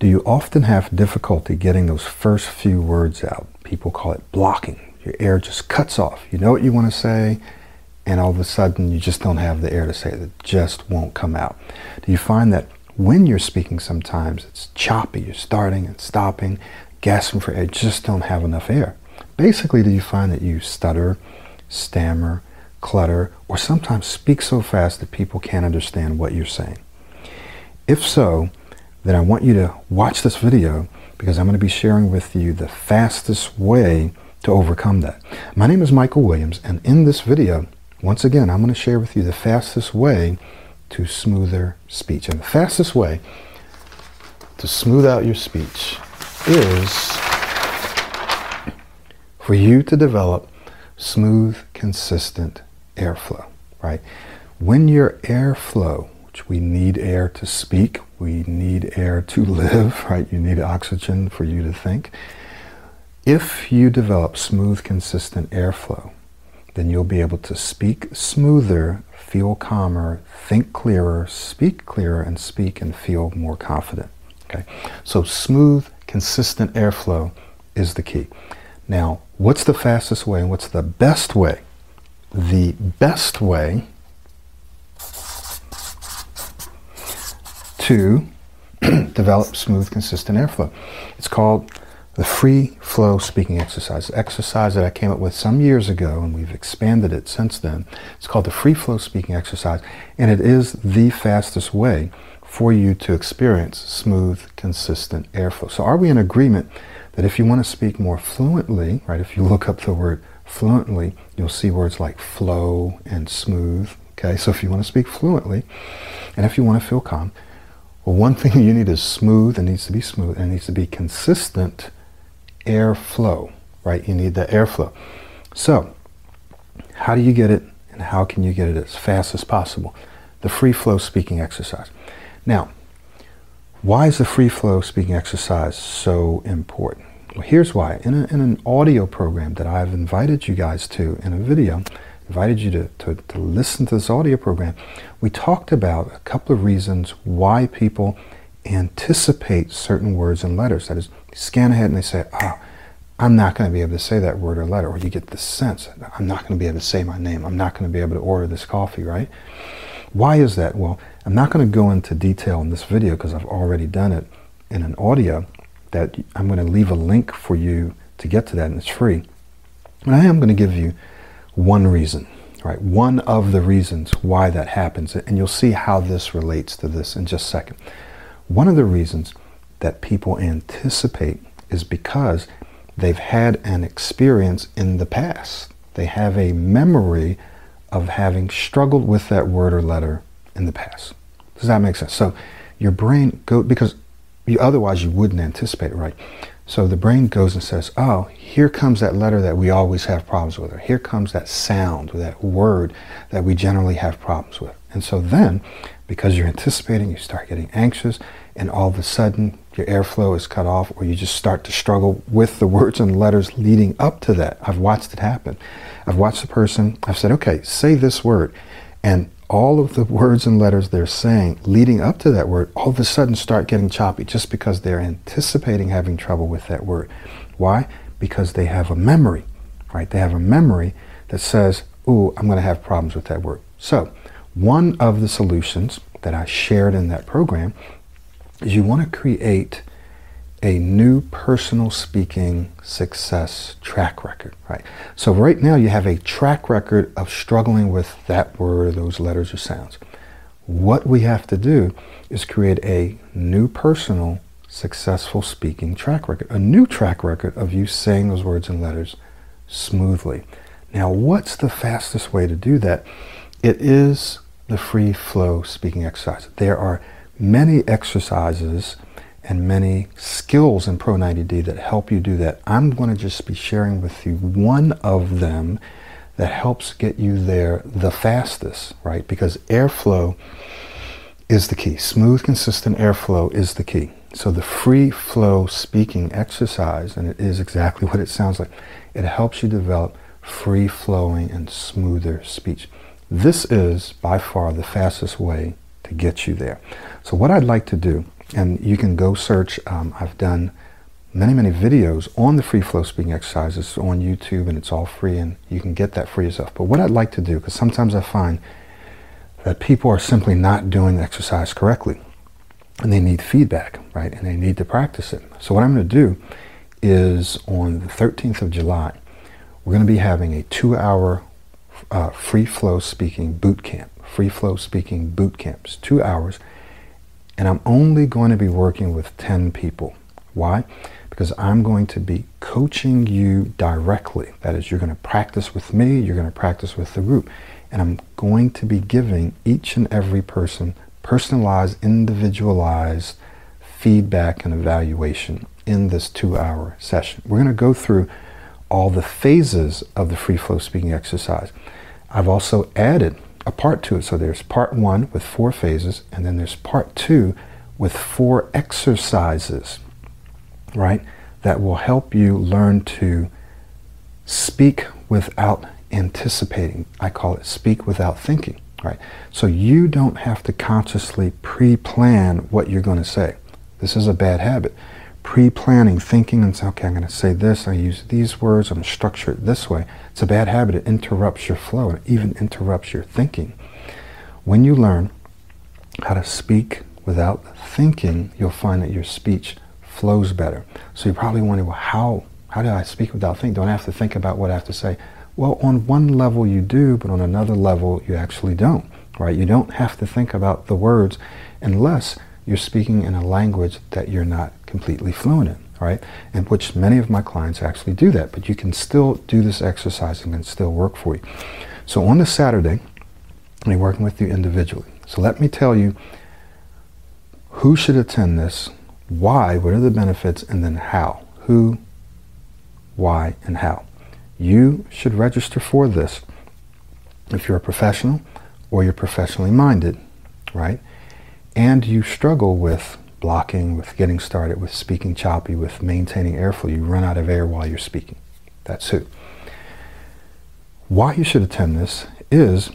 Do you often have difficulty getting those first few words out? People call it blocking. Your air just cuts off. You know what you want to say, and all of a sudden you just don't have the air to say it. It just won't come out. Do you find that when you're speaking sometimes it's choppy, you're starting and stopping, gasping for air, just don't have enough air? Basically, do you find that you stutter, stammer, clutter, or sometimes speak so fast that people can't understand what you're saying? If so, then I want you to watch this video because I'm going to be sharing with you the fastest way to overcome that. My name is Michael Williams, and in this video, once again, I'm going to share with you the fastest way to smoother speech. And the fastest way to smooth out your speech is for you to develop smooth, consistent airflow, right? When your airflow, which we need air to speak, we need air to live, right? You need oxygen for you to think. If you develop smooth, consistent airflow, then you'll be able to speak smoother, feel calmer, think clearer, speak clearer, and speak and feel more confident. Okay? So smooth, consistent airflow is the key. Now, what's the fastest way and what's the best way? The best way to develop smooth, consistent airflow. It's called the free flow speaking exercise, exercise that I came up with some years ago, and we've expanded it since then. It's called the free flow speaking exercise, and it is the fastest way for you to experience smooth, consistent airflow. So, are we in agreement that if you want to speak more fluently, right, if you look up the word fluently, you'll see words like flow and smooth. Okay, so if you want to speak fluently, and if you want to feel calm, well, one thing you need is smooth. It needs to be smooth, and it needs to be consistent airflow, right? You need the airflow. So, how do you get it and how can you get it as fast as possible? The free flow speaking exercise. Now, why is the free flow speaking exercise so important? Well, here's why. In, a, in an audio program that I've invited you guys to in a video, invited you to, to, to listen to this audio program, we talked about a couple of reasons why people anticipate certain words and letters. That is, scan ahead and they say, oh, I'm not going to be able to say that word or letter. Or you get the sense, I'm not going to be able to say my name. I'm not going to be able to order this coffee, right? Why is that? Well, I'm not going to go into detail in this video because I've already done it in an audio that I'm going to leave a link for you to get to that and it's free. But I am going to give you one reason, right? One of the reasons why that happens. And you'll see how this relates to this in just a second. One of the reasons that people anticipate is because they've had an experience in the past. They have a memory of having struggled with that word or letter in the past. Does that make sense? So your brain go because you otherwise you wouldn't anticipate right? So the brain goes and says, "Oh, here comes that letter that we always have problems with, or here comes that sound or that word that we generally have problems with." And so then, because you're anticipating, you start getting anxious, and all of a sudden your airflow is cut off or you just start to struggle with the words and letters leading up to that. I've watched it happen. I've watched the person, I've said, okay, say this word. And all of the words and letters they're saying leading up to that word all of a sudden start getting choppy just because they're anticipating having trouble with that word. Why? Because they have a memory, right? They have a memory that says, ooh, I'm going to have problems with that word. So, one of the solutions that I shared in that program is you want to create a new personal speaking success track record, right? So right now you have a track record of struggling with that word or those letters or sounds. What we have to do is create a new personal successful speaking track record, a new track record of you saying those words and letters smoothly. Now, what's the fastest way to do that? It is the free flow speaking exercise. There are many exercises and many skills in Pro 90D that help you do that. I'm going to just be sharing with you one of them that helps get you there the fastest, right? Because airflow is the key. Smooth, consistent airflow is the key. So the free flow speaking exercise, and it is exactly what it sounds like, it helps you develop free flowing and smoother speech. This is by far the fastest way to get you there. So what I'd like to do And you can go search. Um, I've done many, many videos on the free flow speaking exercises on YouTube, and it's all free, and you can get that for yourself. But what I'd like to do, because sometimes I find that people are simply not doing the exercise correctly, and they need feedback, right? And they need to practice it. So what I'm going to do is on the 13th of July, we're going to be having a two-hour uh, free flow speaking boot camp. Free flow speaking boot camps, two hours, and I'm only going to be working with 10 people. Why? because I'm going to be coaching you directly. That is, you're going to practice with me, you're going to practice with the group, and I'm going to be giving each and every person personalized, individualized feedback and evaluation in this two hour session. We're going to go through all the phases of the free flow speaking exercise. I've also added a part to it. So there's part one with four phases, and then there's part two with four exercises right? That will help you learn to speak without anticipating. I call it speak without thinking, right? So you don't have to consciously pre plan what you're going to say. This is a bad habit. Pre planning, thinking, and say, okay, I'm going to say this, I use these words, I'm going to structure it this way. It's a bad habit. It interrupts your flow and even interrupts your thinking. When you learn how to speak without thinking, you'll find that your speech flows better. So you probably wonder, well, how, how do I speak without thinking? Don't I have to think about what I have to say? Well, on one level you do, but on another level you actually don't, right? You don't have to think about the words unless you're speaking in a language that you're not completely fluent in, right? And which many of my clients actually do that, but you can still do this exercise and can still work for you. So on the Saturday, I'm working with you individually. So let me tell you who should attend this why, what are the benefits, and then how. Who, why, and how. You should register for this if you're a professional or you're professionally minded, right? And you struggle with blocking, with getting started, with speaking choppy, with maintaining airflow. You run out of air while you're speaking. That's who. Why you should attend this is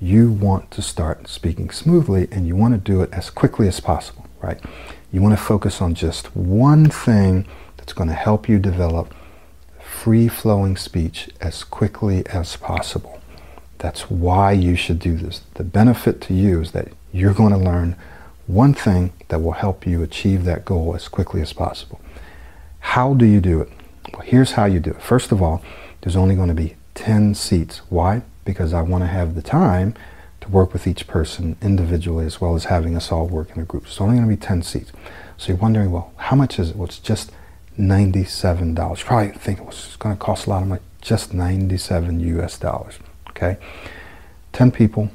you want to start speaking smoothly and you want to do it as quickly as possible, right? You want to focus on just one thing that's going to help you develop free flowing speech as quickly as possible. That's why you should do this. The benefit to you is that you're going to learn one thing that will help you achieve that goal as quickly as possible. How do you do it? Well, here's how you do it. First of all, there's only going to be 10 seats. Why? Because I want to have the time to work with each person individually as well as having us all work in a group. So only going to be 10 seats. So you're wondering, well, how much is it? Well, it's just $97. You probably think it's going to cost a lot of money. Just 97 US dollars. Okay? 10 people,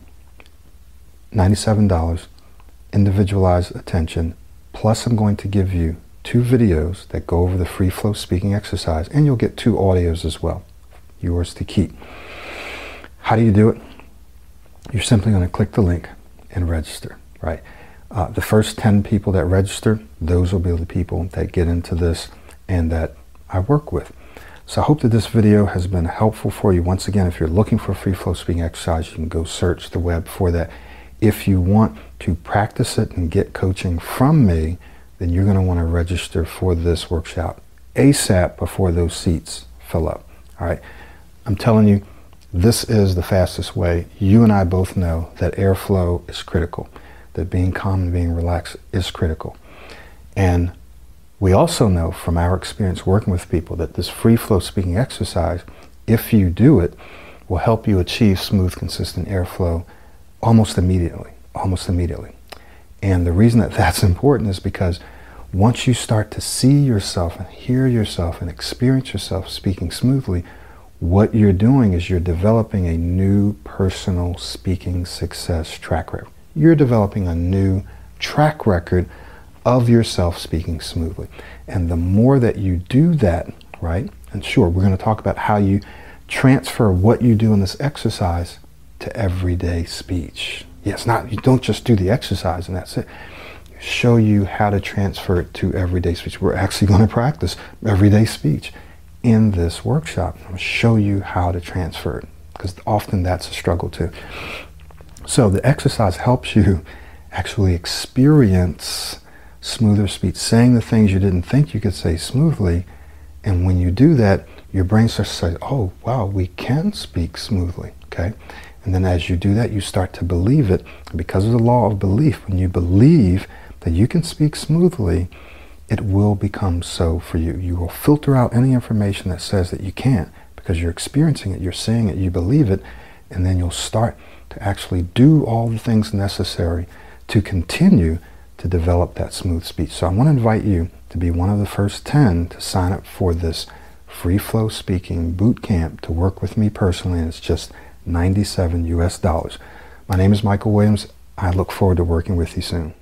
$97, individualized attention, plus I'm going to give you two videos that go over the free flow speaking exercise, and you'll get two audios as well, yours to keep. How do you do it? you're simply going to click the link and register, right? Uh, the first 10 people that register, those will be the people that get into this and that I work with. So I hope that this video has been helpful for you. Once again, if you're looking for free flow speaking exercise, you can go search the web for that. If you want to practice it and get coaching from me, then you're going to want to register for this workshop ASAP before those seats fill up. All right. I'm telling you, this is the fastest way. You and I both know that airflow is critical, that being calm and being relaxed is critical. And we also know from our experience working with people that this free flow speaking exercise, if you do it, will help you achieve smooth, consistent airflow almost immediately. Almost immediately. And the reason that that's important is because once you start to see yourself and hear yourself and experience yourself speaking smoothly, what you're doing is you're developing a new personal speaking success track record. You're developing a new track record of yourself speaking smoothly. And the more that you do that, right? And sure, we're going to talk about how you transfer what you do in this exercise to everyday speech. Yes, not you don't just do the exercise and that's it. Show you how to transfer it to everyday speech. We're actually going to practice everyday speech in this workshop. I'm going to show you how to transfer it because often that's a struggle too. So the exercise helps you actually experience smoother speech, saying the things you didn't think you could say smoothly. And when you do that, your brain starts to say, oh, wow, we can speak smoothly, okay? And then as you do that, you start to believe it. And because of the law of belief, when you believe that you can speak smoothly, it will become so for you. You will filter out any information that says that you can't because you're experiencing it, you're seeing it, you believe it, and then you'll start to actually do all the things necessary to continue to develop that smooth speech. So I want to invite you to be one of the first 10 to sign up for this free flow speaking boot camp to work with me personally, and it's just 97 US dollars. My name is Michael Williams. I look forward to working with you soon.